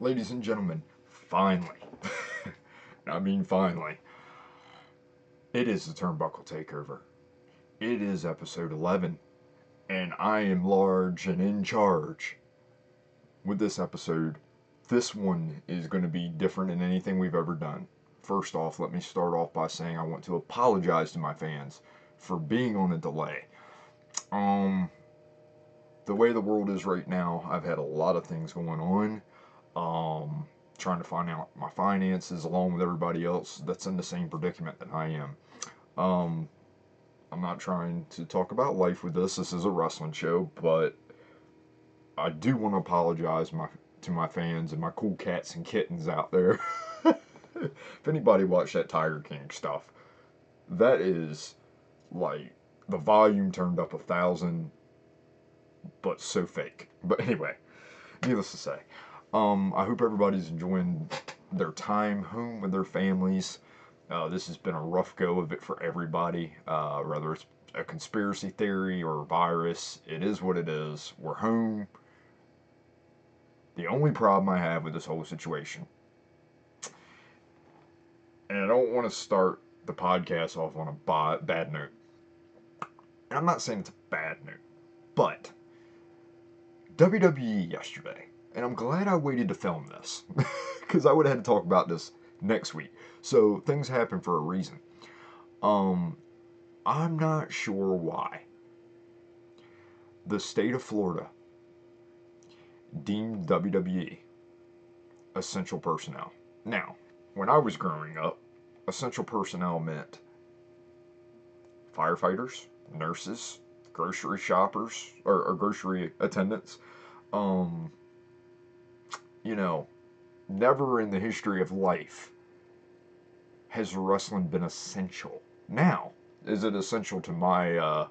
ladies and gentlemen, finally, I mean finally, it is the Turnbuckle Takeover. It is episode 11, and I am large and in charge. With this episode, this one is going to be different than anything we've ever done. First off, let me start off by saying I want to apologize to my fans for being on a delay. Um, the way the world is right now, I've had a lot of things going on. Um, trying to find out my finances along with everybody else that's in the same predicament that I am. Um, I'm not trying to talk about life with this. This is a wrestling show, but I do want to apologize my, to my fans and my cool cats and kittens out there. if anybody watched that Tiger King stuff, that is like the volume turned up a thousand, but so fake. But anyway, needless to say, um, I hope everybody's enjoying their time home with their families. Uh, this has been a rough go of it for everybody, uh, whether it's a conspiracy theory or a virus. It is what it is. We're home. The only problem I have with this whole situation, and I don't want to start the podcast off on a bad note. I'm not saying it's a bad note, but WWE yesterday, and I'm glad I waited to film this because I would have had to talk about this next week. So things happen for a reason. Um, I'm not sure why. The state of Florida deemed WWE essential personnel. Now, when I was growing up, essential personnel meant firefighters, nurses, grocery shoppers, or, or grocery attendants. Um, you know, never in the history of life has wrestling been essential. Now, is it essential to my uh,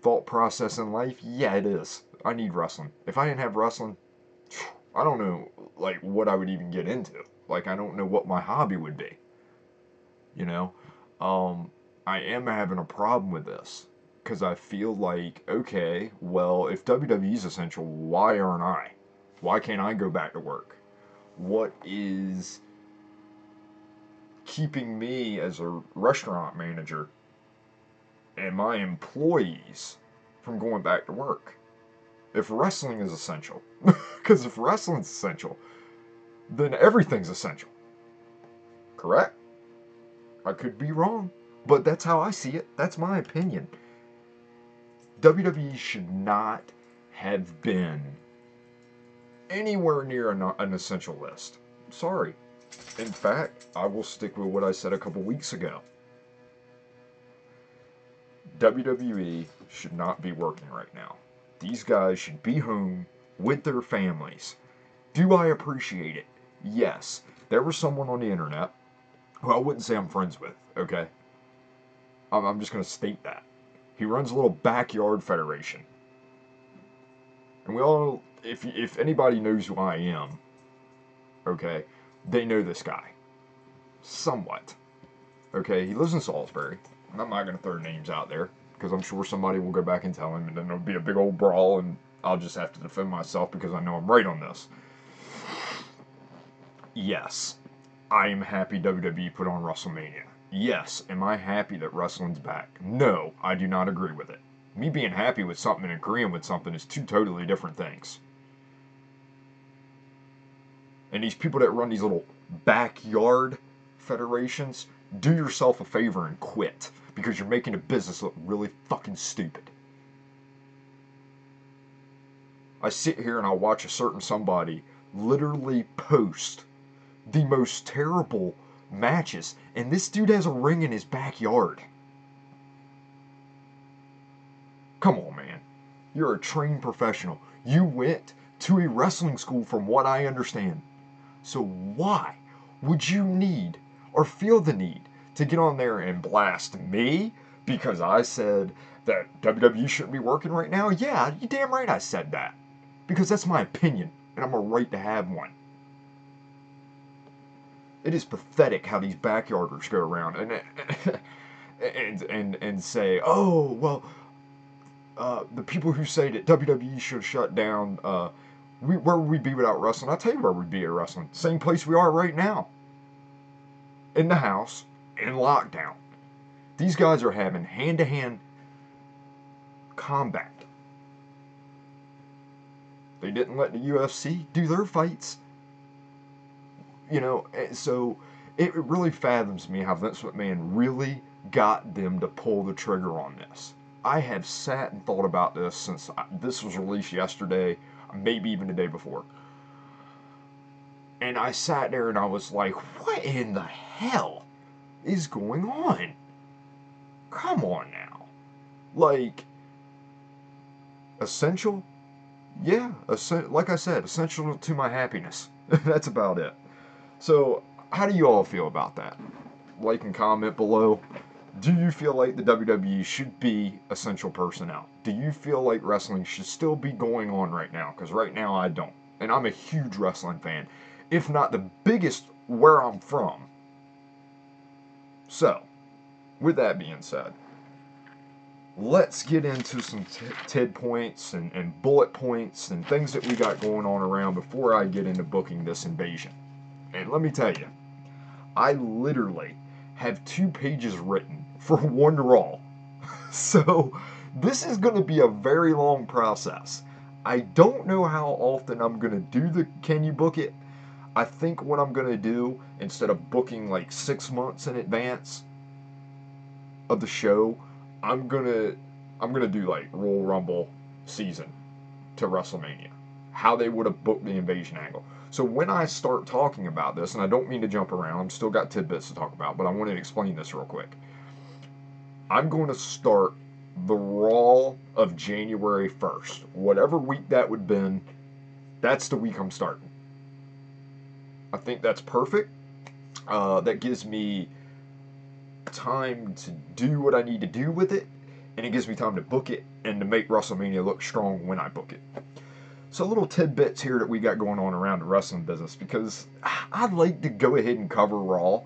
thought process in life? Yeah, it is. I need wrestling. If I didn't have wrestling, I don't know like what I would even get into. Like I don't know what my hobby would be. You know, um, I am having a problem with this because I feel like okay, well, if WWE is essential, why aren't I? Why can't I go back to work? What is keeping me as a restaurant manager and my employees from going back to work? If wrestling is essential, because if wrestling's essential, then everything's essential. Correct? I could be wrong, but that's how I see it. That's my opinion. WWE should not have been anywhere near an, an essential list. Sorry. In fact, I will stick with what I said a couple weeks ago. WWE should not be working right now. These guys should be home with their families. Do I appreciate it? Yes. There was someone on the internet who I wouldn't say I'm friends with, okay? I'm, I'm just going to state that. He runs a little backyard federation. And we all, if, if anybody knows who I am, okay, they know this guy. Somewhat. Okay, he lives in Salisbury. I'm not to throw names out there because I'm sure somebody will go back and tell him, and then there'll be a big old brawl, and I'll just have to defend myself because I know I'm right on this. Yes, I am happy WWE put on WrestleMania. Yes, am I happy that wrestling's back? No, I do not agree with it. Me being happy with something and agreeing with something is two totally different things. And these people that run these little backyard federations, do yourself a favor and quit because you're making a business look really fucking stupid. I sit here and I watch a certain somebody literally post the most terrible matches, and this dude has a ring in his backyard. Come on, man. You're a trained professional. You went to a wrestling school, from what I understand. So, why would you need or feel the need to get on there and blast me because I said that WWE shouldn't be working right now? Yeah, you damn right I said that. Because that's my opinion, and I'm a right to have one. It is pathetic how these backyarders go around and and and and say, "Oh, well, uh, the people who say that WWE should shut down uh, We, where would we be without wrestling? I'll tell you where we'd be at wrestling. Same place we are right now. In the house, in lockdown. These guys are having hand to hand combat. They didn't let the UFC do their fights. You know, eh, so it really fathoms me how Vince McMahon really got them to pull the trigger on this. I have sat and thought about this since this was released yesterday, maybe even the day before. And I sat there and I was like, what in the hell is going on? Come on now. Like, essential? Yeah, like I said, essential to my happiness. That's about it. So, how do you all feel about that? Like and comment below. Do you feel like the WWE should be essential personnel? Do you feel like wrestling should still be going on right now? Because right now I don't. And I'm a huge wrestling fan, if not the biggest where I'm from. So, with that being said, let's get into some t- TID points and, and bullet points and things that we got going on around before I get into booking this invasion. And let me tell you, I literally have two pages written for one Raw. so this is going to be a very long process. I don't know how often I'm going to do the Can You Book It. I think what I'm going to do, instead of booking like six months in advance of the show, I'm going to I'm going to do like Royal Rumble season to WrestleMania. How they would have booked the invasion angle. So when I start talking about this, and I don't mean to jump around, I'm still got tidbits to talk about, but I want to explain this real quick. I'm going to start the Raw of January 1st. Whatever week that would have been, that's the week I'm starting. I think that's perfect. Uh, that gives me time to do what I need to do with it, and it gives me time to book it and to make WrestleMania look strong when I book it. So, little tidbits here that we got going on around the wrestling business because I'd like to go ahead and cover Raw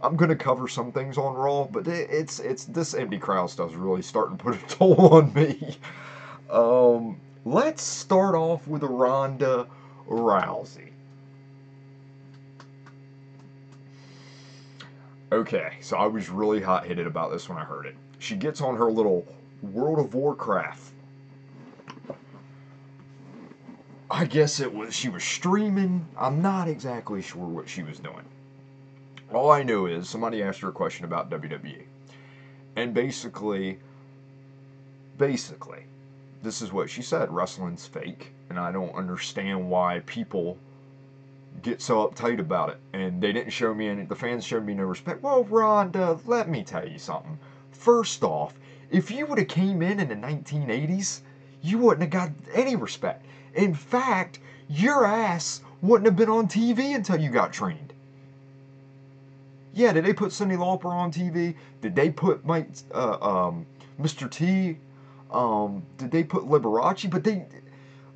I'm gonna cover some things on Raw, but it's it's this empty crowd stuff's really starting to put a toll on me. Um, let's start off with Ronda Rousey. Okay, so I was really hot headed about this when I heard it. She gets on her little World of Warcraft. I guess it was she was streaming. I'm not exactly sure what she was doing all I know is somebody asked her a question about WWE. And basically, basically, this is what she said wrestling's fake. And I don't understand why people get so uptight about it. And they didn't show me any, the fans showed me no respect. Well, Ronda, let me tell you something. First off, if you would have came in in the 1980s, you wouldn't have got any respect. In fact, your ass wouldn't have been on TV until you got trained. Yeah, did they put Cyndi Lauper on TV? Did they put Mike, uh, um, Mr. T? Um, did they put Liberace? But they,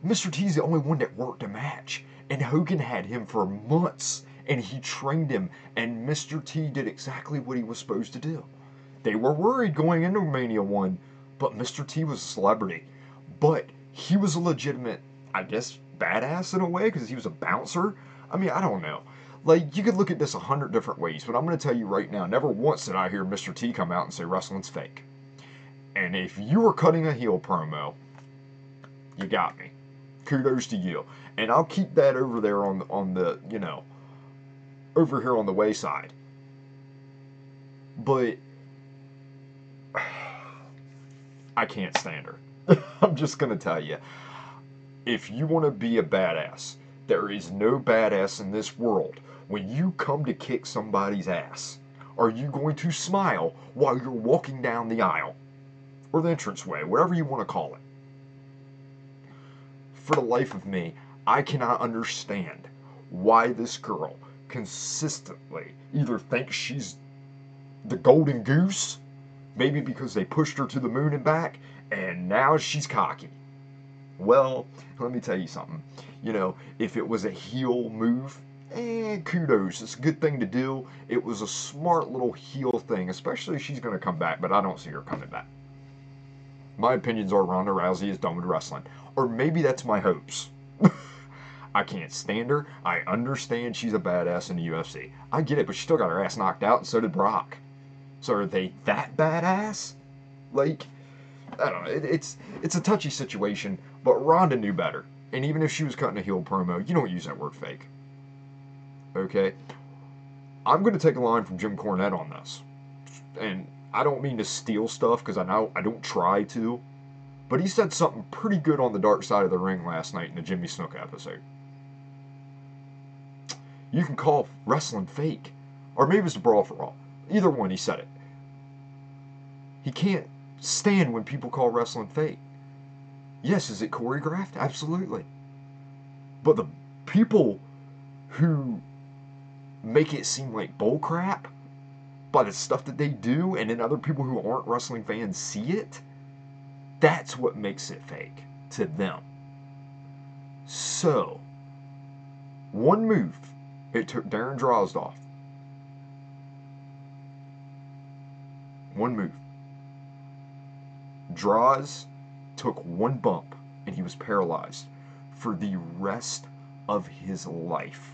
Mr. T is the only one that worked a match, and Hogan had him for months, and he trained him, and Mr. T did exactly what he was supposed to do. They were worried going into Mania One, but Mr. T was a celebrity, but he was a legitimate, I guess, badass in a way because he was a bouncer. I mean, I don't know. Like, you could look at this a hundred different ways, but I'm going to tell you right now, never once did I hear Mr. T come out and say wrestling's fake. And if you were cutting a heel promo, you got me. Kudos to you. And I'll keep that over there on the, on the, you know, over here on the wayside. But I can't stand her. I'm just going to tell you. If you want to be a badass, there is no badass in this world when you come to kick somebody's ass, are you going to smile while you're walking down the aisle or the entranceway, whatever you want to call it? For the life of me, I cannot understand why this girl consistently either thinks she's the golden goose, maybe because they pushed her to the moon and back, and now she's cocky. Well, let me tell you something. You know, if it was a heel move, eh, kudos. It's a good thing to do. It was a smart little heel thing, especially she's going to come back, but I don't see her coming back. My opinions are Ronda Rousey is done with wrestling. Or maybe that's my hopes. I can't stand her. I understand she's a badass in the UFC. I get it, but she still got her ass knocked out, and so did Brock. So are they that badass? Like, I don't know. It, it's it's a touchy situation, but Ronda knew better. And even if she was cutting a heel promo, you don't use that word fake. Okay? I'm going to take a line from Jim Cornette on this. And I don't mean to steal stuff because I know I don't try to. But he said something pretty good on the dark side of the ring last night in the Jimmy Snuka episode. You can call wrestling fake. Or maybe it's a brawl for all. Either one, he said it. He can't stand when people call wrestling fake. Yes, is it choreographed? Absolutely. But the people who make it seem like bullcrap by the stuff that they do, and then other people who aren't wrestling fans see it, that's what makes it fake to them. So, one move, it took Darren Drozdov. One move. Droz took one bump and he was paralyzed for the rest of his life.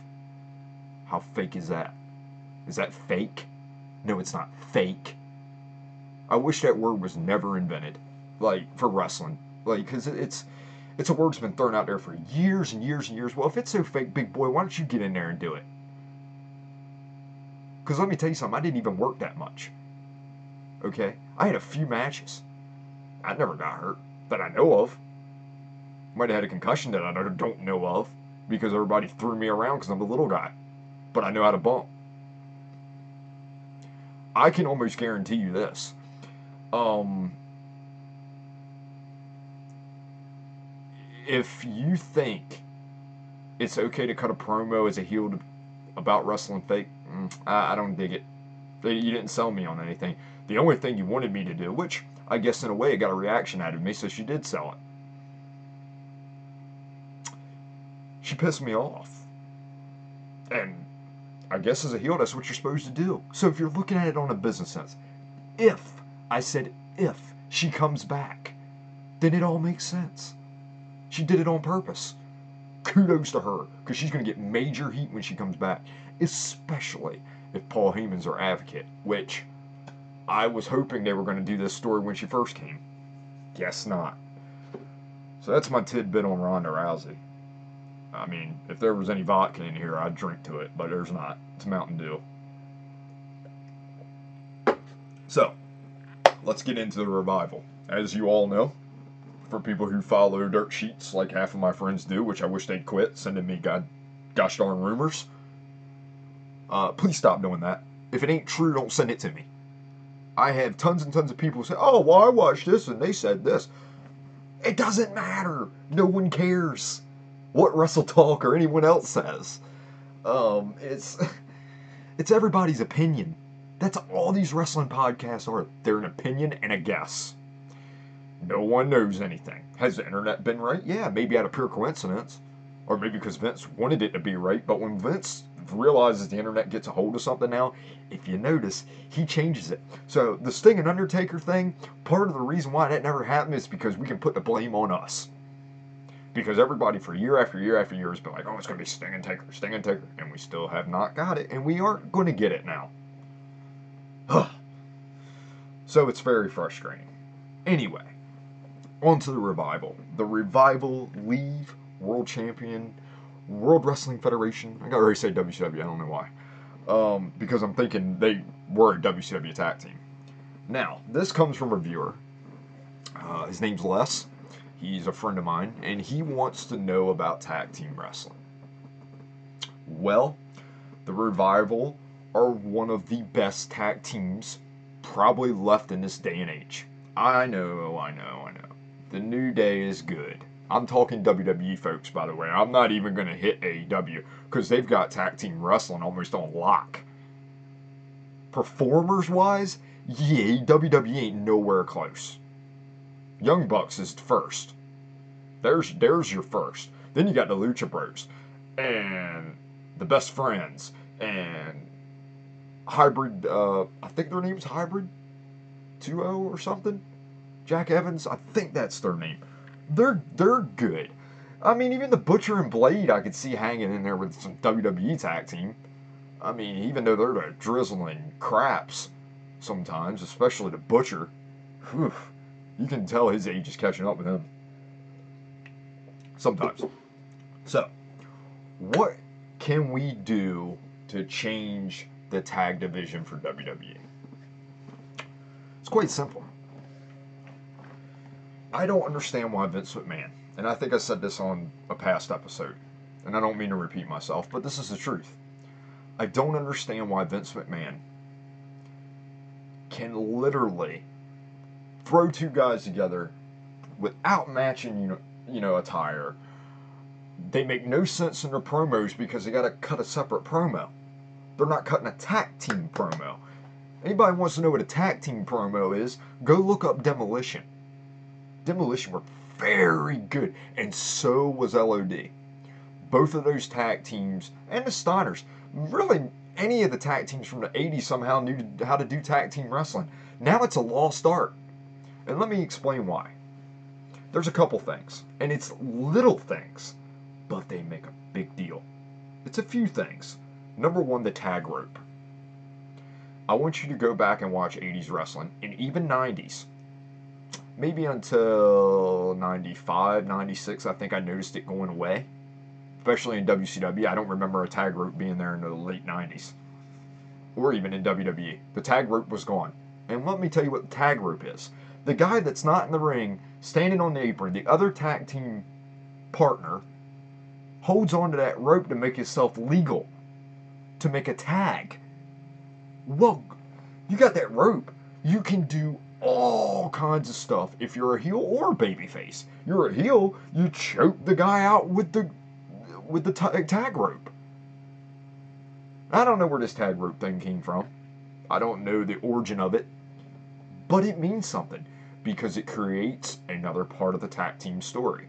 How fake is that? Is that fake? No, it's not fake. I wish that word was never invented, like for wrestling, like because it's it's a word that's been thrown out there for years and years and years. Well, if it's so fake, big boy, why don't you get in there and do it? Because let me tell you something, I didn't even work that much. Okay, I had a few matches. I never got hurt that I know of. Might have had a concussion that I don't know of because everybody threw me around because I'm a little guy. But I know how to bump. I can almost guarantee you this. Um, if you think it's okay to cut a promo as a heel about wrestling fake, mm, I, I don't dig it. You didn't sell me on anything. The only thing you wanted me to do, which I guess in a way it got a reaction out of me, so she did sell it. She pissed me off. And I guess as a heel, that's what you're supposed to do. So if you're looking at it on a business sense, if, I said if, she comes back, then it all makes sense. She did it on purpose. Kudos to her, because she's going to get major heat when she comes back, especially if Paul Heyman's her advocate, which I was hoping they were going to do this story when she first came. Guess not. So that's my tidbit on Ronda Rousey. I mean, if there was any vodka in here, I'd drink to it, but there's not. It's Mountain Dew. So, let's get into the revival. As you all know, for people who follow dirt sheets like half of my friends do, which I wish they'd quit sending me god gosh darn rumors, uh, please stop doing that. If it ain't true, don't send it to me. I have tons and tons of people say, "Oh, well, I watched this and they said this." It doesn't matter. No one cares what WrestleTalk or anyone else says. Um, it's it's everybody's opinion. That's all these wrestling podcasts are. They're an opinion and a guess. No one knows anything. Has the internet been right? Yeah, maybe out of pure coincidence. Or maybe because Vince wanted it to be right. But when Vince realizes the internet gets a hold of something now, if you notice, he changes it. So the Sting and Undertaker thing, part of the reason why that never happened is because we can put the blame on us. Because everybody for year after year after year has been like, oh, it's going to be Sting and Taker, Sting and Taker. And we still have not got it. And we aren't going to get it now. so it's very frustrating. Anyway, on to the revival. The revival leave world champion World Wrestling Federation. I got to say WCW. I don't know why. Um, because I'm thinking they were a WCW tag team. Now, this comes from a viewer. Uh, his name's Les. He's a friend of mine, and he wants to know about tag team wrestling. Well, the Revival are one of the best tag teams probably left in this day and age. I know, I know, I know. The New Day is good. I'm talking WWE folks, by the way. I'm not even going to hit AEW because they've got tag team wrestling almost on lock. Performers wise, yeah, WWE ain't nowhere close. Young Bucks is first. There's there's your first. Then you got the Lucha Bros and the Best Friends and Hybrid. Uh, I think their name's Hybrid 2 or something. Jack Evans, I think that's their name they're they're good. I mean, even the Butcher and Blade, I could see hanging in there with some WWE tag team. I mean, even though they're the drizzling craps sometimes, especially the Butcher, whew, you can tell his age is catching up with him. Sometimes. So, what can we do to change the tag division for WWE? It's quite simple. I don't understand why Vince McMahon, and I think I said this on a past episode, and I don't mean to repeat myself, but this is the truth. I don't understand why Vince McMahon can literally throw two guys together without matching, you know, you know, attire. They make no sense in their promos because they got to cut a separate promo. They're not cutting a tag team promo. Anybody wants to know what a tag team promo is? Go look up Demolition. Demolition were very good, and so was LOD. Both of those tag teams and the Steiners, really any of the tag teams from the 80s somehow knew how to do tag team wrestling. Now it's a lost art. And let me explain why. There's a couple things, and it's little things, but they make a big deal. It's a few things. Number one, the tag rope. I want you to go back and watch 80s wrestling, and even 90s. Maybe until 95, 96, I think I noticed it going away. Especially in WCW. I don't remember a tag rope being there in the late 90s. Or even in WWE. The tag rope was gone. And let me tell you what the tag rope is. The guy that's not in the ring, standing on the apron, the other tag team partner, holds onto that rope to make himself legal. To make a tag. Well, you got that rope. You can do all kinds of stuff if you're a heel or a babyface. You're a heel, you choke the guy out with the with the tag rope. I don't know where this tag rope thing came from. I don't know the origin of it, but it means something because it creates another part of the tag team story.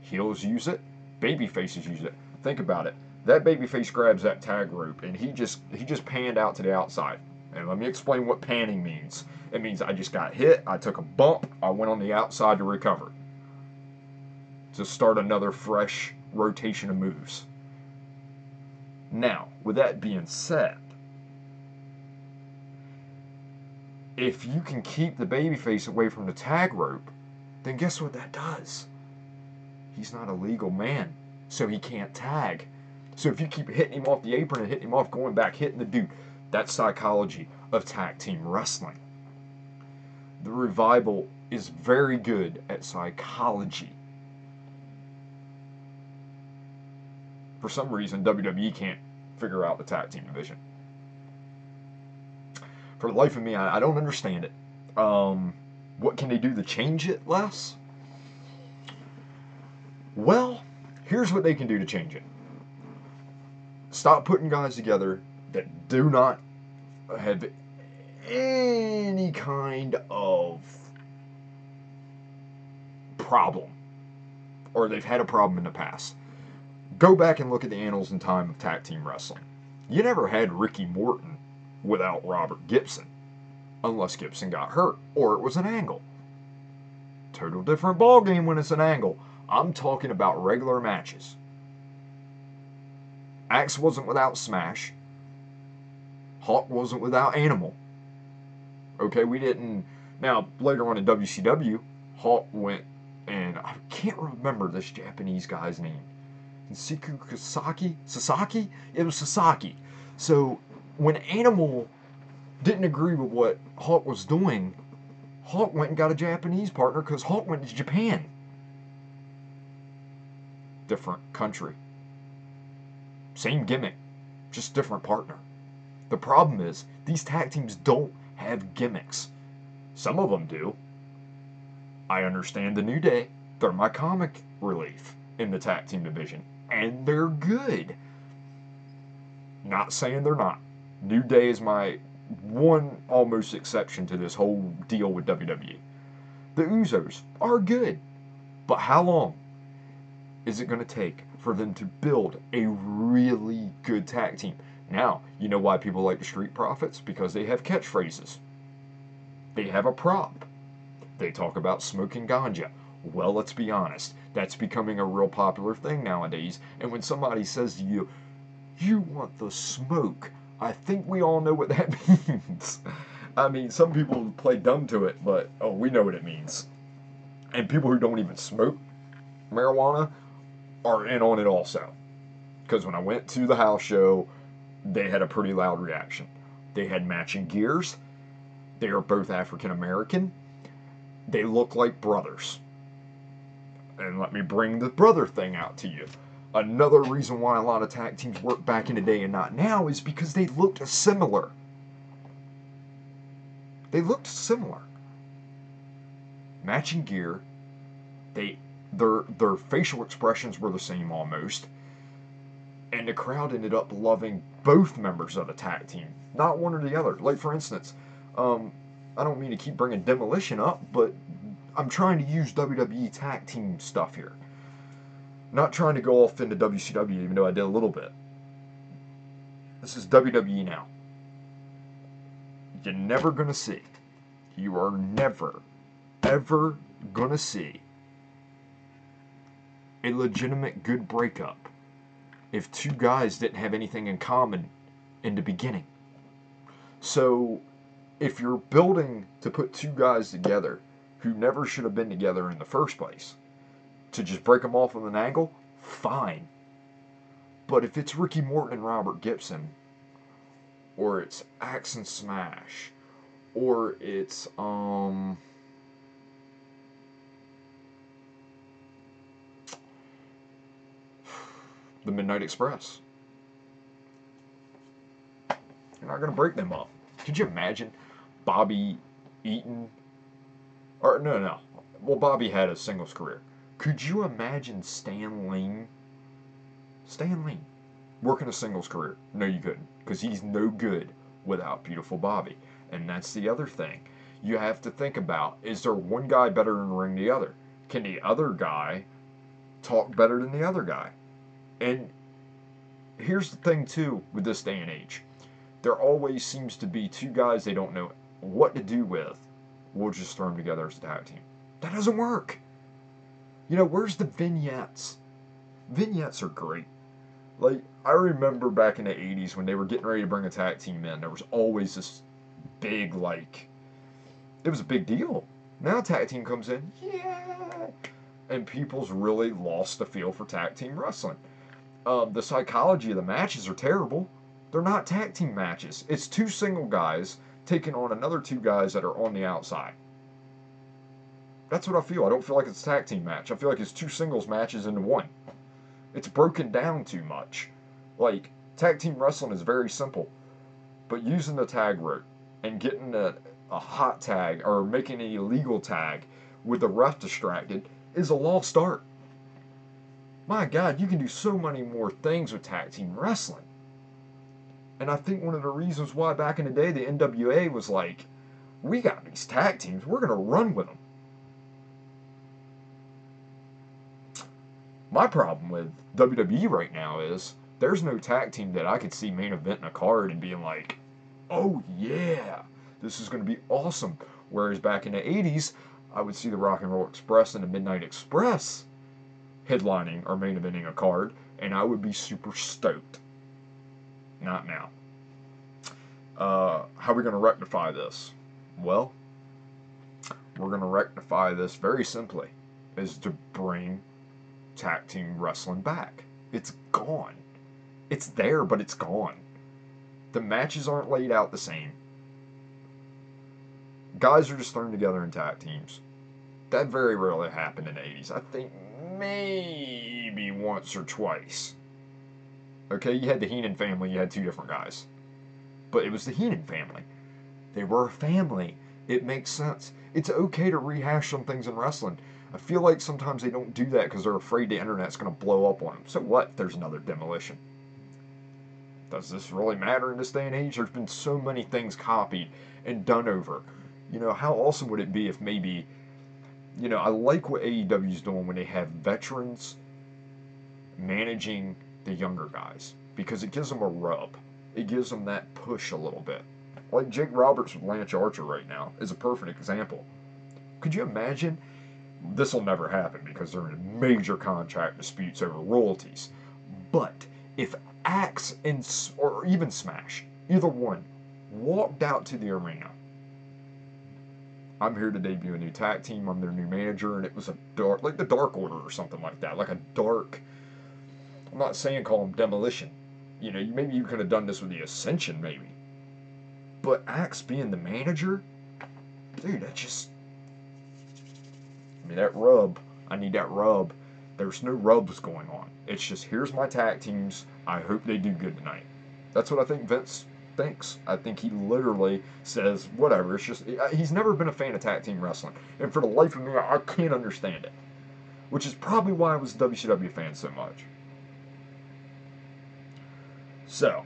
Heels use it, baby faces use it. Think about it. That babyface grabs that tag rope and he just he just panned out to the outside. And let me explain what panning means. It means I just got hit, I took a bump, I went on the outside to recover. To start another fresh rotation of moves. Now, with that being said, if you can keep the babyface away from the tag rope, then guess what that does? He's not a legal man, so he can't tag. So if you keep hitting him off the apron and hitting him off, going back, hitting the dude, that's psychology of tag team wrestling. The revival is very good at psychology. For some reason, WWE can't figure out the tag team division. For the life of me, I, I don't understand it. Um, what can they do to change it Les? Well, here's what they can do to change it. Stop putting guys together that do not have any kind of problem or they've had a problem in the past. Go back and look at the annals and time of tag team wrestling. You never had Ricky Morton without Robert Gibson, unless Gibson got hurt or it was an angle. Total different ballgame when it's an angle. I'm talking about regular matches. Axe wasn't without Smash. Hawk wasn't without Animal. Okay, we didn't. Now, later on in WCW, Hawk went, and I can't remember this Japanese guy's name. Siku Sasaki? Sasaki? It was Sasaki. So, when Animal didn't agree with what Hawk was doing, Hawk went and got a Japanese partner because Hawk went to Japan. Different country. Same gimmick, just different partner. The problem is, these tag teams don't have gimmicks. Some of them do. I understand the New Day. They're my comic relief in the tag team division, and they're good. Not saying they're not. New Day is my one almost exception to this whole deal with WWE. The Usos are good, but how long is it going to take for them to build a really good tag team? Now, you know why people like the Street Profits? Because they have catchphrases. They have a prop. They talk about smoking ganja. Well, let's be honest. That's becoming a real popular thing nowadays. And when somebody says to you, you want the smoke, I think we all know what that means. I mean, some people play dumb to it, but oh, we know what it means. And people who don't even smoke marijuana are in on it also. Because when I went to the house show, they had a pretty loud reaction. They had matching gears. They are both African American. They look like brothers. And let me bring the brother thing out to you. Another reason why a lot of tag teams worked back in the day and not now is because they looked similar. They looked similar. Matching gear. They their their facial expressions were the same almost. And the crowd ended up loving both members of the tag team, not one or the other. Like for instance, um, I don't mean to keep bringing demolition up, but I'm trying to use WWE tag team stuff here. Not trying to go off into WCW, even though I did a little bit. This is WWE now. You're never gonna see. You are never, ever gonna see a legitimate good breakup if two guys didn't have anything in common in the beginning. So, if you're building to put two guys together who never should have been together in the first place, to just break them off with an angle, fine. But if it's Ricky Morton and Robert Gibson, or it's Axe and Smash, or it's um the Midnight Express. You're not going to break them up. Could you imagine Bobby Eaton? Or, no, no. Well, Bobby had a singles career. Could you imagine Stan Lee? Stan Lane working a singles career? No, you couldn't. Because he's no good without beautiful Bobby. And that's the other thing. You have to think about is there one guy better in the ring than the other? Can the other guy talk better than the other guy? And here's the thing, too, with this day and age there always seems to be two guys they don't know what to do with. We'll just throw them together as a tag team. That doesn't work. You know, where's the vignettes? Vignettes are great. Like, I remember back in the 80s when they were getting ready to bring a tag team in, there was always this big, like, it was a big deal. Now tag team comes in, yeah, and people's really lost the feel for tag team wrestling. Um, the psychology of the matches are terrible. They're not tag team matches. It's two single guys taking on another two guys that are on the outside. That's what I feel. I don't feel like it's a tag team match. I feel like it's two singles matches into one. It's broken down too much. Like, tag team wrestling is very simple. But using the tag rope and getting a, a hot tag or making an illegal tag with the ref distracted is a lost art. My God, you can do so many more things with tag team wrestling. And I think one of the reasons why back in the day the NWA was like, we got these tag teams, we're going to run with them. My problem with WWE right now is there's no tag team that I could see main eventing a card and being like, oh yeah, this is going to be awesome. Whereas back in the 80s, I would see the Rock and Roll Express and the Midnight Express headlining or main eventing a card, and I would be super stoked. Not now. Uh, how are we going to rectify this? Well, we're going to rectify this very simply, is to bring tag team wrestling back. It's gone. It's there, but it's gone. The matches aren't laid out the same. Guys are just thrown together in tag teams. That very rarely happened in the 80s. I think maybe once or twice. Okay, you had the Heenan family, you had two different guys. But it was the Heenan family. They were a family. It makes sense. It's okay to rehash some things in wrestling. I feel like sometimes they don't do that because they're afraid the internet's going to blow up on them. So what there's another demolition? Does this really matter in this day and age? There's been so many things copied and done over. You know, how awesome would it be if maybe you know, I like what AEW's doing when they have veterans managing the younger guys because it gives them a rub. It gives them that push a little bit. Like Jake Roberts with Lance Archer right now is a perfect example. Could you imagine This will never happen because they're in major contract disputes over royalties. But if Axe and or even Smash, either one, walked out to the arena, I'm here to debut a new tag team. I'm their new manager, and it was a dark, like the Dark Order or something like that, like a dark. I'm not saying call them demolition. You know, maybe you could have done this with the Ascension, maybe. But Axe being the manager, dude, that just. Mean, that rub. I need that rub. There's no rubs going on. It's just here's my tag teams. I hope they do good tonight. That's what I think Vince thinks. I think he literally says whatever. It's just he's never been a fan of tag team wrestling, and for the life of me, I can't understand it. Which is probably why I was a WCW fan so much. So,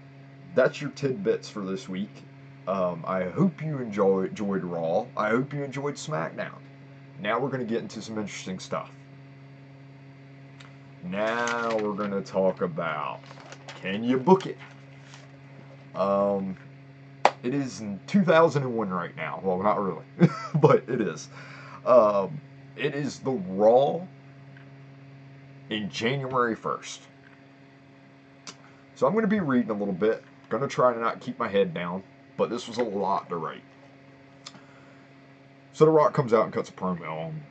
that's your tidbits for this week. Um, I hope you enjoy, enjoyed Raw. I hope you enjoyed SmackDown. Now we're going to get into some interesting stuff. Now we're going to talk about can you book it? Um, it is in 2001 right now. Well, not really, but it is. Um, it is the Raw in January 1st. So I'm going to be reading a little bit. Going to try to not keep my head down but this was a lot to write. So The Rock comes out and cuts a promo on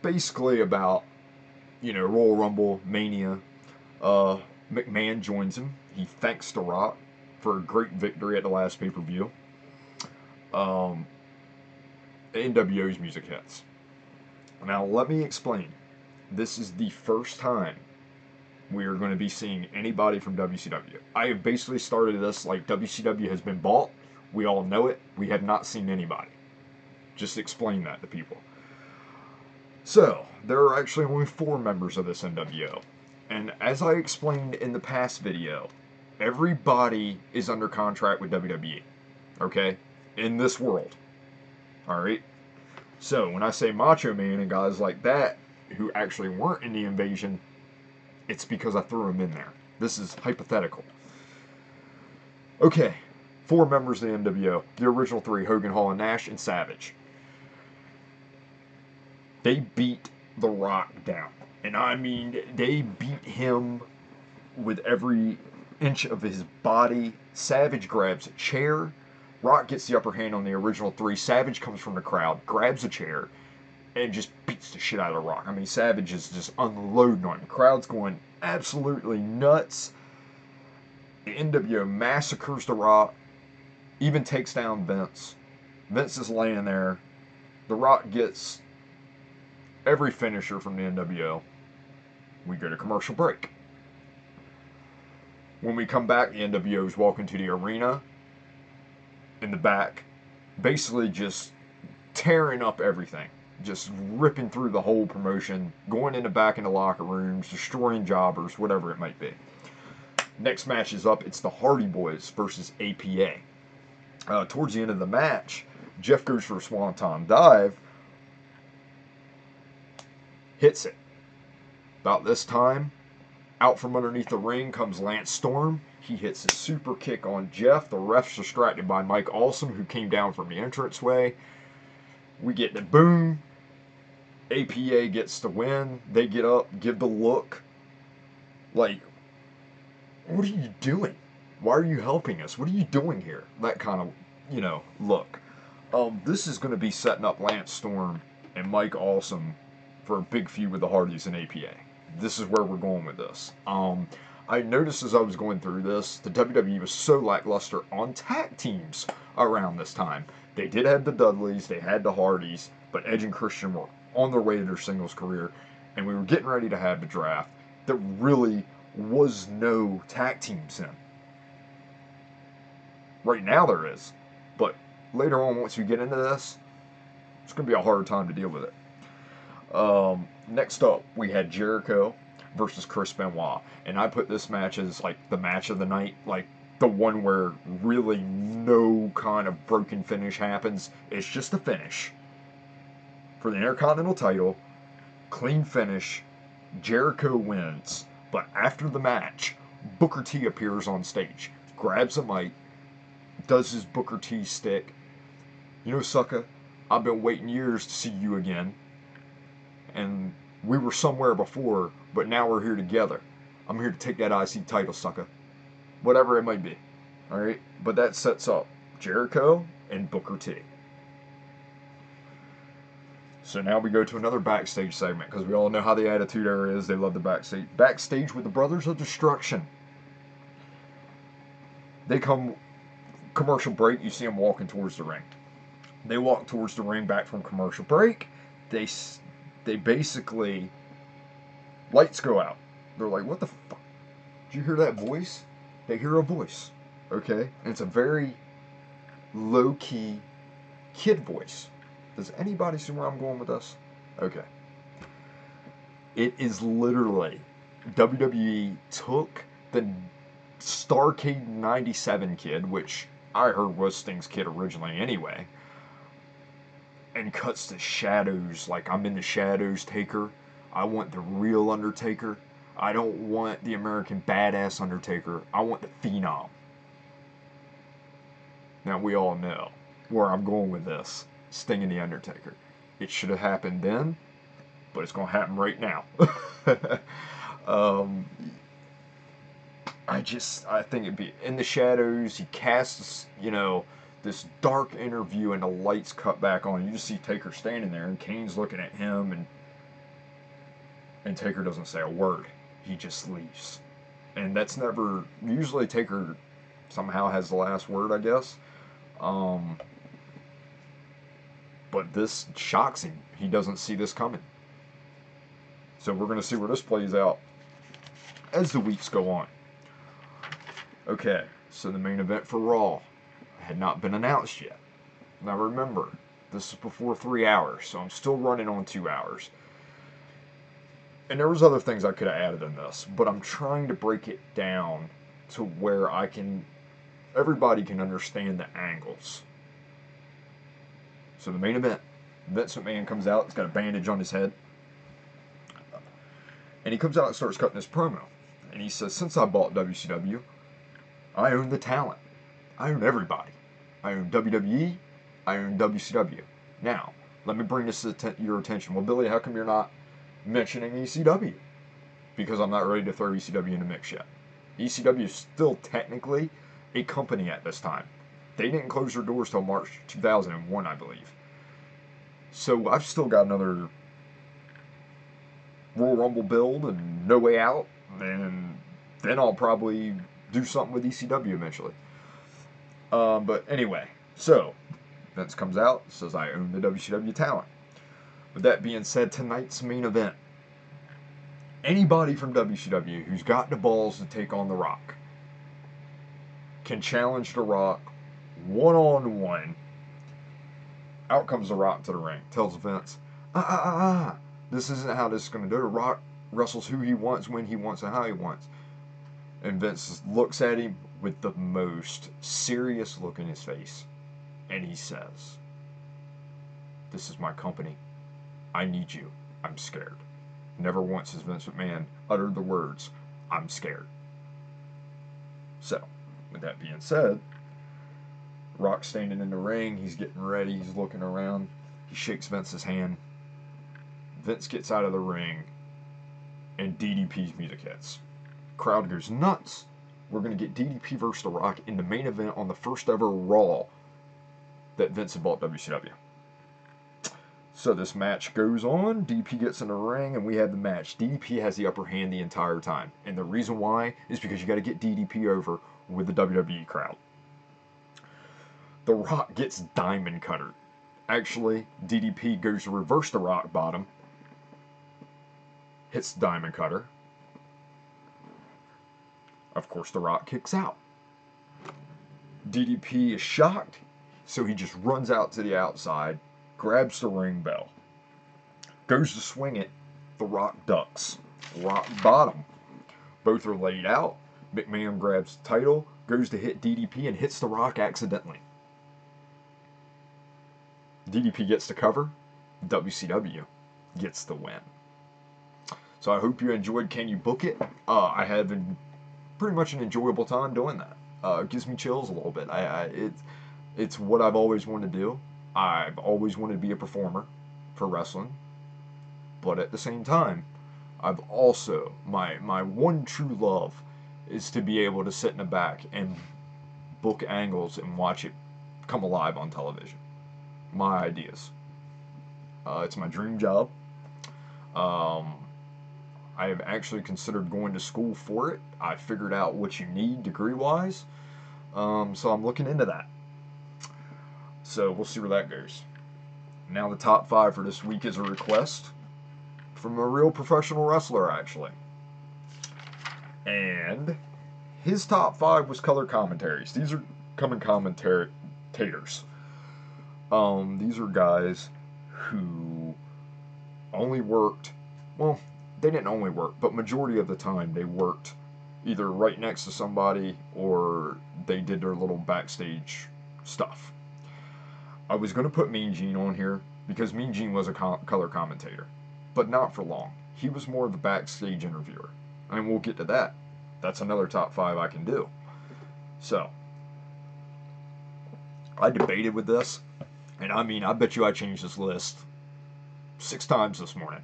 basically about, you know, Royal Rumble, Mania. Uh, McMahon joins him. He thanks The Rock for a great victory at the last pay per view. Um, NWO's music hits. Now, let me explain. This is the first time we are going to be seeing anybody from WCW. I have basically started this like WCW has been bought. We all know it. We have not seen anybody. Just explain that to people. So, there are actually only four members of this NWO. And as I explained in the past video, everybody is under contract with WWE. Okay? In this world. Alright? So, when I say Macho Man and guys like that who actually weren't in the invasion, it's because I threw them in there. This is hypothetical. Okay, four members of the NWO. The original three Hogan, Hall, and Nash, and Savage. They beat The Rock down. And I mean, they beat him with every inch of his body. Savage grabs a chair. Rock gets the upper hand on the original three. Savage comes from the crowd, grabs a chair, and just beats the shit out of Rock. I mean, Savage is just unloading on him. The crowd's going absolutely nuts. The NWO massacres the Rock, even takes down Vince. Vince is laying there. The Rock gets every finisher from the NWO. We go to commercial break. When we come back, the NWO is walking to the arena in the back, basically just tearing up everything just ripping through the whole promotion, going in the back in the locker rooms, destroying jobbers, whatever it might be. Next match is up. It's the Hardy Boys versus APA. Uh, towards the end of the match, Jeff goes for a swanton dive, hits it. About this time, out from underneath the ring comes Lance Storm. He hits a super kick on Jeff. The ref's distracted by Mike Awesome, who came down from the entranceway. We get the boom. APA gets the win. They get up, give the look. Like, what are you doing? Why are you helping us? What are you doing here? That kind of, you know, look. Um, this is going to be setting up Lance Storm and Mike Awesome for a big feud with the Hardys and APA. This is where we're going with this. Um, I noticed as I was going through this, the WWE was so lackluster on tag teams around this time. They did have the Dudleys, they had the Hardys, but Edge and Christian were on their way to their singles career, and we were getting ready to have the draft. There really was no tag teams in. Right now there is, but later on, once you get into this, it's going to be a hard time to deal with it. Um, next up, we had Jericho versus Chris Benoit, and I put this match as like the match of the night, like the one where really no kind of broken finish happens. It's just a finish for the Intercontinental title. Clean finish. Jericho wins. But after the match, Booker T appears on stage, grabs a mic, does his Booker T stick. You know, sucker, I've been waiting years to see you again. And we were somewhere before, but now we're here together. I'm here to take that IC title, sucker. Whatever it might be. All right, but that sets up Jericho and Booker T. So now we go to another backstage segment because we all know how the Attitude Era is. They love the backstage. Backstage with the Brothers of Destruction. They come commercial break. You see them walking towards the ring. They walk towards the ring back from commercial break. They they basically lights go out. They're like, "What the fuck? Did you hear that voice?" They hear a voice. Okay, and it's a very low key kid voice does anybody see where I'm going with this? Okay. It is literally WWE took the Starcade 97 kid, which I heard was Sting's kid originally anyway, and cuts the shadows like I'm in the shadows taker. I want the real Undertaker. I don't want the American badass Undertaker. I want the Phenom. Now we all know where I'm going with this. Sting and The Undertaker. It should have happened then, but it's going to happen right now. um, I just, I think it'd be in the shadows. He casts, you know, this dark interview, and the lights cut back on. You just see Taker standing there, and Kane's looking at him, and and Taker doesn't say a word. He just leaves, and that's never. Usually, Taker somehow has the last word, I guess. Um, but this shocks him. He doesn't see this coming. So we're going to see where this plays out as the weeks go on. Okay, so the main event for Raw had not been announced yet. Now remember, this is before three hours, so I'm still running on two hours. And there was other things I could have added in this, but I'm trying to break it down to where I can everybody can understand the angles. So the main event, Vince McMahon comes out. He's got a bandage on his head. And he comes out and starts cutting his promo. And he says, Since I bought WCW, I own the talent. I own everybody. I own WWE. I own WCW. Now, let me bring this to your attention. Well, Billy, how come you're not mentioning ECW? Because I'm not ready to throw ECW in the mix yet. ECW is still technically a company at this time. They didn't close their doors till March 2001, I believe. So I've still got another Royal Rumble build and No Way Out, and then I'll probably do something with ECW eventually. Um, but anyway, so Vince comes out, says I own the WCW talent. With that being said, tonight's main event. Anybody from WCW who's got the balls to take on The Rock can challenge The Rock one on one. Out comes The Rock to the ring, tells Vince, ah, ah, ah, ah. This isn't how this is going to do. The Rock wrestles who he wants, when he wants, and how he wants. And Vince looks at him with the most serious look in his face. And he says, This is my company. I need you. I'm scared. Never once has Vince McMahon uttered the words, I'm scared. So, with that being said, Rock standing in the ring. He's getting ready. He's looking around. He shakes Vince's hand. Vince gets out of the ring, and DDP's music hits. Crowd goes nuts. We're going to get DDP versus The Rock in the main event on the first ever Raw that Vince bought WCW. So this match goes on. DDP gets in the ring, and we have the match. DDP has the upper hand the entire time. And the reason why is because you got to get DDP over with the WWE crowd. The Rock gets Diamond Cutter. Actually, DDP goes to reverse the Rock bottom, hits Diamond Cutter. Of course, The Rock kicks out. DDP is shocked, so he just runs out to the outside, grabs the ring bell, goes to swing it. The Rock ducks. Rock bottom. Both are laid out. McMahon grabs the title, goes to hit DDP, and hits The Rock accidentally. DDP gets the cover, WCW gets the win. So I hope you enjoyed Can You Book It? Uh, I been pretty much an enjoyable time doing that. Uh, gives me chills a little bit. I, I it's it's what I've always wanted to do. I've always wanted to be a performer for wrestling. But at the same time, I've also my my one true love is to be able to sit in the back and book angles and watch it come alive on television. My ideas. Uh, it's my dream job. Um, I have actually considered going to school for it. I figured out what you need degree wise. Um, so I'm looking into that. So we'll see where that goes. Now, the top five for this week is a request from a real professional wrestler, actually. And his top five was color commentaries. These are coming commentators. Um, these are guys who only worked, well, they didn't only work, but majority of the time they worked either right next to somebody or they did their little backstage stuff. I was going to put Mean Gene on here because Mean Gene was a co- color commentator, but not for long. He was more of the backstage interviewer. And we'll get to that. That's another top five I can do. So, I debated with this, and I mean, I bet you I changed this list six times this morning.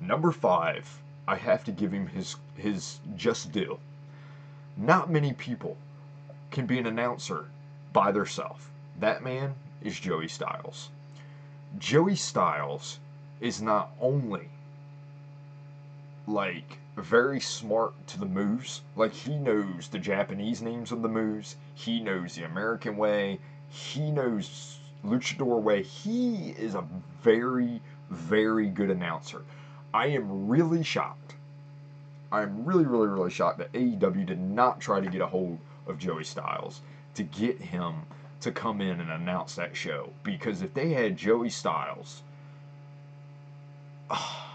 Number five, I have to give him his his just due. Not many people can be an announcer by themselves. That man is Joey Styles. Joey Styles is not only like very smart to the moves, like he knows the Japanese names of the moves, he knows the American way, he knows luchador way. He is a very very good announcer. I am really shocked. I am really, really, really shocked that AEW did not try to get a hold of Joey Styles to get him to come in and announce that show. Because if they had Joey Styles uh,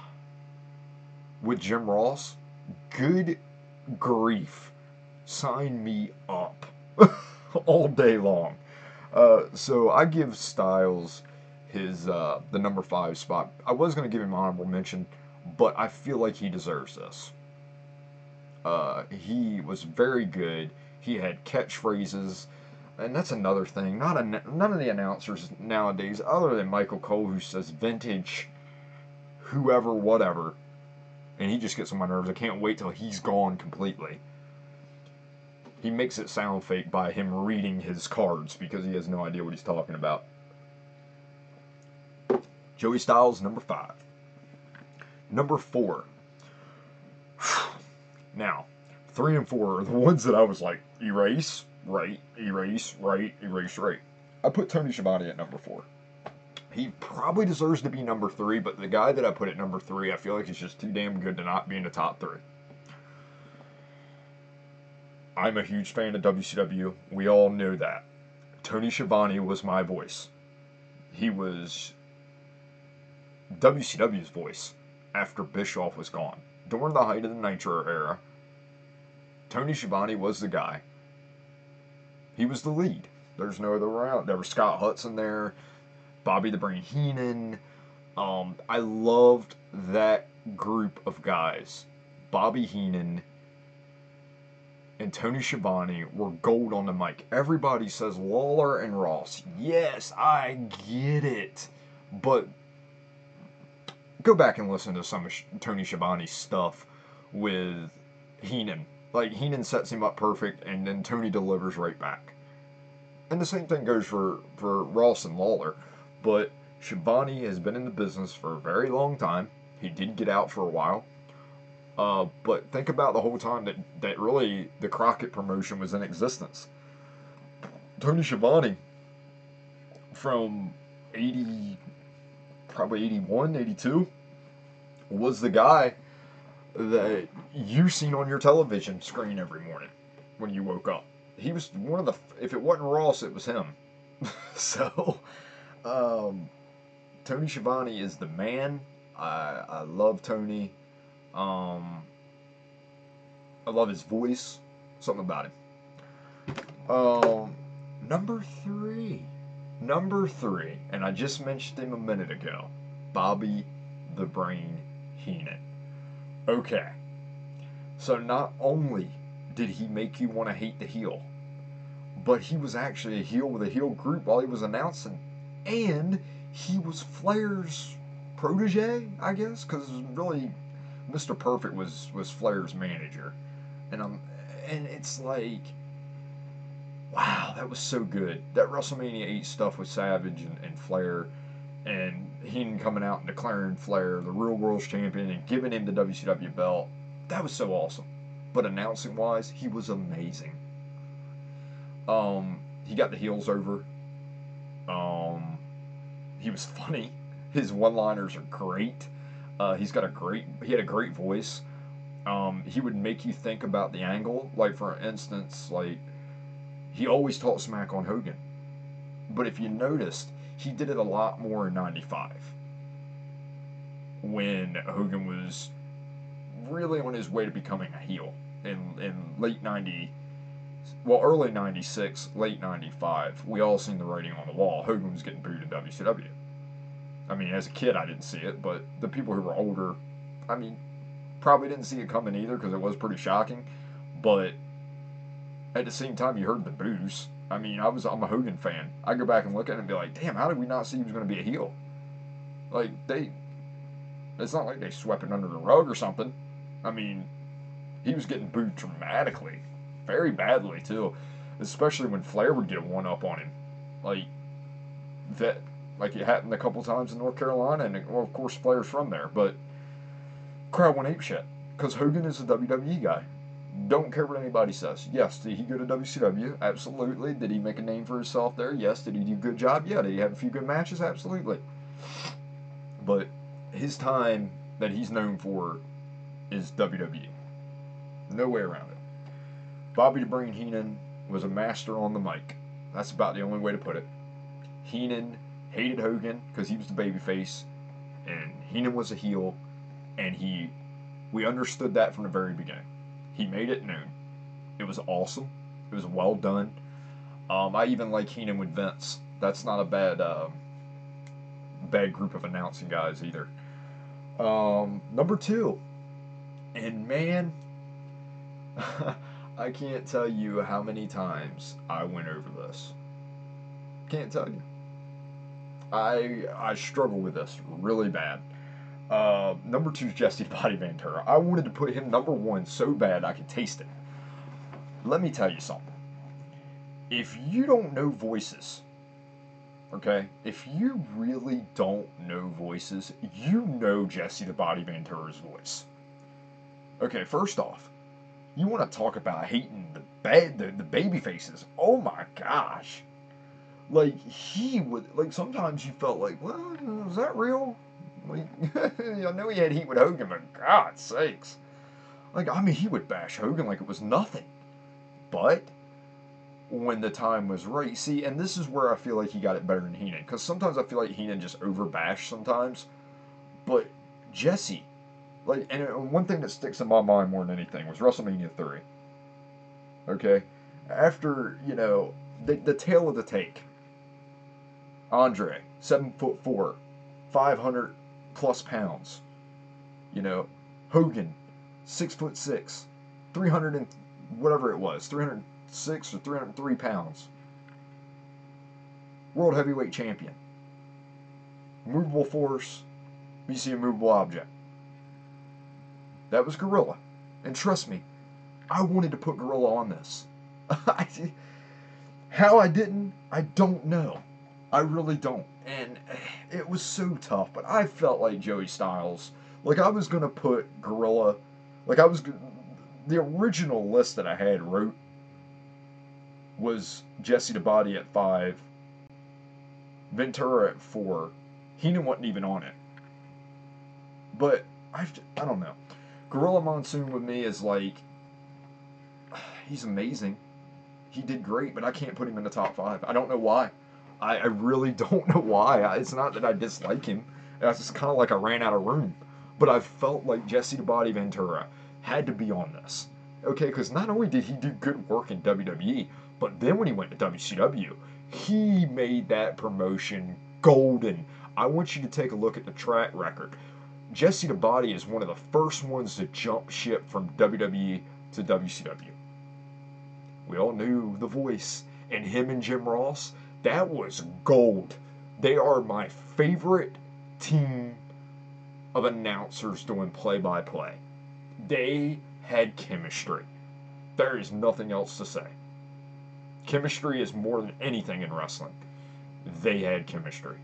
with Jim Ross, good grief, sign me up all day long. Uh, so I give Styles his uh, the number five spot. I was going to give him honorable mention but I feel like he deserves this. Uh, he was very good. He had catchphrases, and that's another thing. Not a, none of the announcers nowadays, other than Michael Cole, who says vintage, whoever, whatever, and he just gets on my nerves. I can't wait till he's gone completely. He makes it sound fake by him reading his cards because he has no idea what he's talking about. Joey Styles, number five. Number four. Now, three and four are the ones that I was like, erase, right, erase, right, erase, right. I put Tony Schiavone at number four. He probably deserves to be number three, but the guy that I put at number three, I feel like he's just too damn good to not be in the top three. I'm a huge fan of WCW. We all know that. Tony Schiavone was my voice. He was WCW's voice after Bischoff was gone. During the height of the Nitro era, Tony Schiavone was the guy. He was the lead. There's no other out. There was Scott Hudson there, Bobby the Brain Heenan. Um, I loved that group of guys. Bobby Heenan and Tony Schiavone were gold on the mic. Everybody says Lawler and Ross. Yes, I get it. But go back and listen to some of Tony Schiavone's stuff with Heenan. Like Heenan sets him up perfect, and then Tony delivers right back. And the same thing goes for for Ross and Lawler, but Schiavone has been in the business for a very long time. He did get out for a while. Uh, but think about the whole time that, that really the Crockett promotion was in existence. Tony Schiavone, from 80, probably 81, 82, was the guy that you seen on your television screen every morning when you woke up. He was one of the, if it wasn't Ross, it was him. so, um, Tony Schiavone is the man. I, I love Tony. Um, I love his voice. Something about him. Um, number three. Number three, and I just mentioned him a minute ago Bobby the Brain Heenan. Okay. So not only did he make you want to hate the heel, but he was actually a heel with a heel group while he was announcing. And he was Flair's protege, I guess, because really, Mr. Perfect was was Flair's manager, and I'm and it's like, wow, that was so good. That WrestleMania 8 stuff with Savage and, and Flair, and Heenan coming out and declaring Flair the real world's champion and giving him the WCW belt. That was so awesome. But announcing wise, he was amazing. Um, he got the heels over. Um, he was funny. His one-liners are great. Uh, he's got a great. He had a great voice. Um, he would make you think about the angle. Like for instance, like he always talked smack on Hogan, but if you noticed, he did it a lot more in '95 when Hogan was really on his way to becoming a heel in in late '90 well, early 96, late 95, we all seen the writing on the wall. Hogan was getting booed in WCW. I mean, as a kid, I didn't see it, but the people who were older, I mean, probably didn't see it coming either because it was pretty shocking. But at the same time, you heard the boos. I mean, I was I'm a Hogan fan. I go back and look at it and be like, damn, how did we not see he was going to be a heel? Like they, it's not like they swept it under the rug or something. I mean, he was getting booed dramatically very badly too, especially when Flair would get one up on him, like that. Like it happened a couple times in North Carolina, and well, of course Flair's from there, but crowd went ape shit because Hogan is a WWE guy. Don't care what anybody says. Yes, did he go to WCW? Absolutely. Did he make a name for himself there? Yes. Did he do a good job? Yeah. Did he have a few good matches? Absolutely. But his time that he's known for is WWE. No way around it. Bobby the Brain Heenan was a master on the mic. That's about the only way to put it. Heenan hated Hogan because he was the babyface, and Heenan was a heel, and he, we understood that from the very beginning. He made it noon. It was awesome. It was well done. Um, I even like Heenan with Vince. That's not a bad, uh, bad group of announcing guys either. Um, number two, and man. I can't tell you how many times I went over this. Can't tell you. I I struggle with this really bad. Uh, number two is Jesse Body Ventura. I wanted to put him number one so bad I could taste it. Let me tell you something. If you don't know voices, okay, if you really don't know voices, you know Jesse the Body Ventura's voice. Okay, first off, you want to talk about hating the bad the, the baby faces. Oh my gosh. Like he would like sometimes you felt like, well, is that real? I know he had heat with Hogan, but God sakes. Like I mean he would bash Hogan like it was nothing. But when the time was right, see, and this is where I feel like he got it better than Heenan. Because sometimes I feel like Heenan just overbashed sometimes. But Jesse like, and uh, one thing that sticks in my mind more than anything was WrestleMania 3. Okay? After, you know, the, the tail of the take. Andre, seven foot four, 500 plus pounds. You know, Hogan, six foot six, 300 and whatever it was, 306 or 303 pounds. World heavyweight champion. Movable force, you see a movable object. That was Gorilla. And trust me, I wanted to put Gorilla on this. How I didn't, I don't know. I really don't. And eh, it was so tough, but I felt like Joey Styles. Like I was going to put Gorilla, like I was, the original list that I had wrote was Jesse the Body at five, Ventura at four. Heenan wasn't even on it. But I, I don't know. Gorilla Monsoon with me is like, he's amazing. He did great, but I can't put him in the top five. I don't know why. I, I really don't know why. I, it's not that I dislike him. It's just kind of like I ran out of room. But I felt like Jesse the Body Ventura had to be on this. Okay, because not only did he do good work in WWE, but then when he went to WCW, he made that promotion golden. I want you to take a look at the track record. Jesse the Body is one of the first ones to jump ship from WWE to WCW. We all knew the voice, and him and Jim Ross, that was gold. They are my favorite team of announcers doing play by play. They had chemistry. There is nothing else to say. Chemistry is more than anything in wrestling. They had chemistry.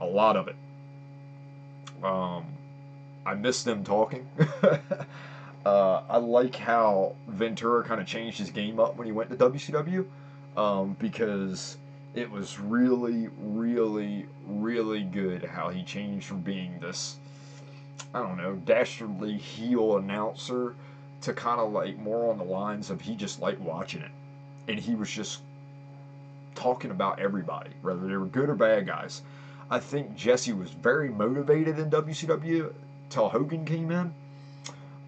A lot of it. Um, I miss them talking. uh, I like how Ventura kind of changed his game up when he went to WCW um, because it was really, really, really good how he changed from being this, I don't know, dastardly heel announcer to kind of like more on the lines of he just liked watching it. And he was just talking about everybody, whether they were good or bad guys. I think Jesse was very motivated in WCW till Hogan came in.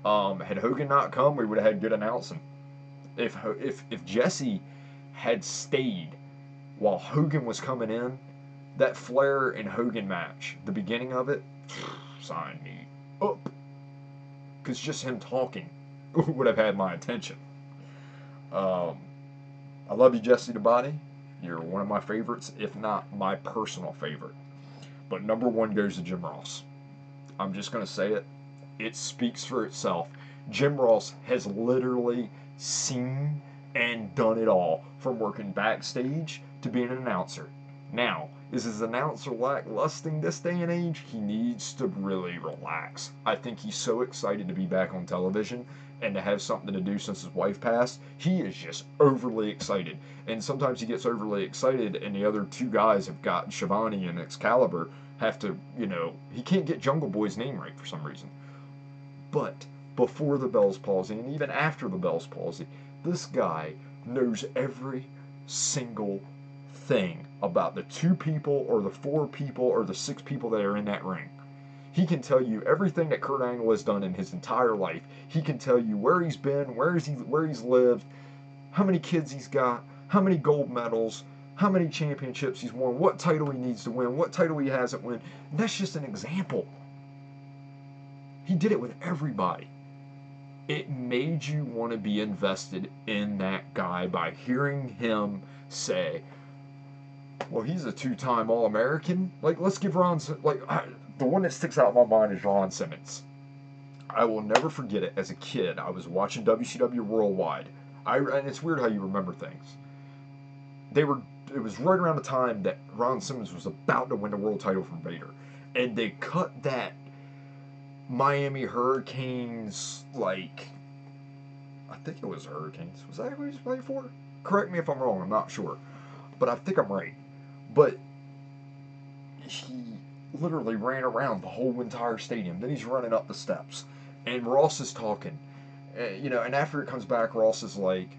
Um, had Hogan not come, we would have had good announcing. If if if Jesse had stayed while Hogan was coming in, that Flair and Hogan match, the beginning of it, sign me up. Because just him talking would have had my attention. Um, I love you, Jesse the Body. You're one of my favorites, if not my personal favorite. But number one goes to Jim Ross. I'm just going to say it. It speaks for itself. Jim Ross has literally seen and done it all from working backstage to being an announcer. Now, is his announcer lacklusting this day and age? He needs to really relax. I think he's so excited to be back on television and to have something to do since his wife passed. He is just overly excited. And sometimes he gets overly excited, and the other two guys have got Schiavone and Excalibur have to, you know, he can't get Jungle Boy's name right for some reason. But before the Bell's Palsy, and even after the Bell's Palsy, this guy knows every single thing about the two people or the four people or the six people that are in that ring. He can tell you everything that Kurt Angle has done in his entire life. He can tell you where he's been, where he where he's lived, how many kids he's got, how many gold medals, how many championships he's won, what title he needs to win, what title he hasn't won. That's just an example. He did it with everybody. It made you want to be invested in that guy by hearing him say, well, he's a two-time All-American. Like, let's give Ron like I, the one that sticks out in my mind is Ron Simmons. I will never forget it. As a kid, I was watching WCW Worldwide. I and it's weird how you remember things. They were. It was right around the time that Ron Simmons was about to win the world title from Vader, and they cut that Miami Hurricanes like. I think it was Hurricanes. Was that who he was playing for? Correct me if I'm wrong. I'm not sure, but I think I'm right. But he literally ran around the whole entire stadium. Then he's running up the steps, and Ross is talking. You know, and after it comes back, Ross is like,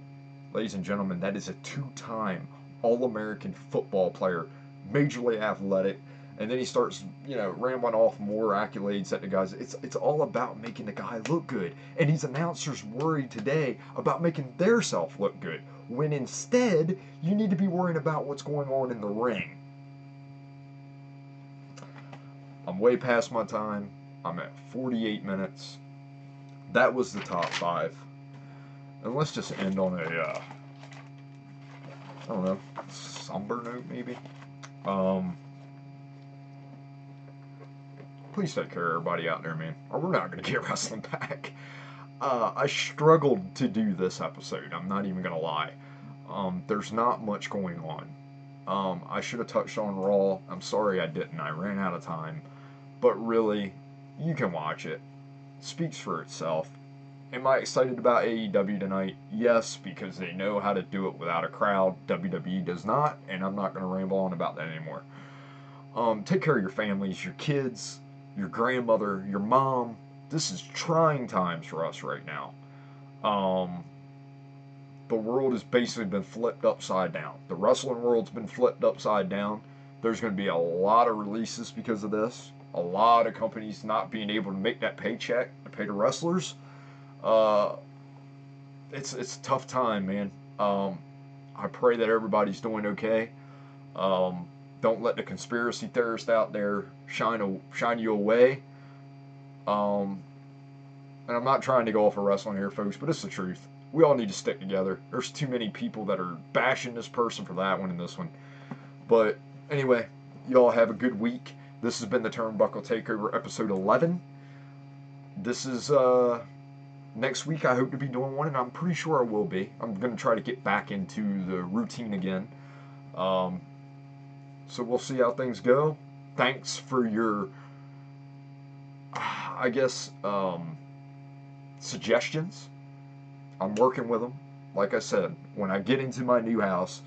"Ladies and gentlemen, that is a two-time All-American football player, majorly athletic." And then he starts, you know, rambling off more accolades at the guys. It's it's all about making the guy look good. And these announcers worried today about making their self look good when instead you need to be worrying about what's going on in the ring. I'm way past my time. I'm at 48 minutes. That was the top five. And let's just end on a, uh, I don't know, somber note maybe. Um, please take care of everybody out there, man. Or we're not going to get wrestling back. Uh, I struggled to do this episode. I'm not even gonna lie. Um, there's not much going on. Um, I should have touched on Raw. I'm sorry I didn't. I ran out of time. But really, you can watch it. it speaks for itself. Am I excited about AEW tonight? Yes, because they know how to do it without a crowd. WWE does not, and I'm not going to ramble on about that anymore. Um, take care of your families, your kids, your grandmother, your mom, this is trying times for us right now. Um, the world has basically been flipped upside down. The wrestling world's been flipped upside down. There's going to be a lot of releases because of this. A lot of companies not being able to make that paycheck to pay the wrestlers. Uh, it's it's a tough time, man. Um, I pray that everybody's doing okay. Um, don't let the conspiracy theorists out there shine a, shine you away. Um, and I'm not trying to go off of wrestling here, folks, but it's the truth. We all need to stick together. There's too many people that are bashing this person for that one and this one. But anyway, y'all have a good week. This has been the Turnbuckle Takeover episode 11. This is uh next week I hope to be doing one and I'm pretty sure I will be. I'm going to try to get back into the routine again. Um so we'll see how things go. Thanks for your I guess um suggestions. I'm working with them. Like I said, when I get into my new house,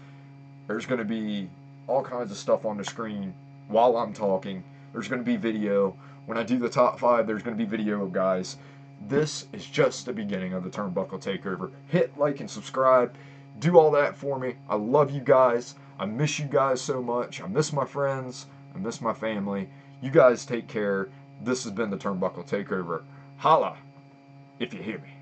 there's going to be all kinds of stuff on the screen while I'm talking. There's going to be video. When I do the top five, there's going to be video guys. This is just the beginning of the Turnbuckle Takeover. Hit like and subscribe. Do all that for me. I love you guys. I miss you guys so much. I miss my friends. I miss my family. You guys take care. This has been the Turnbuckle Takeover. Holla if you hear me.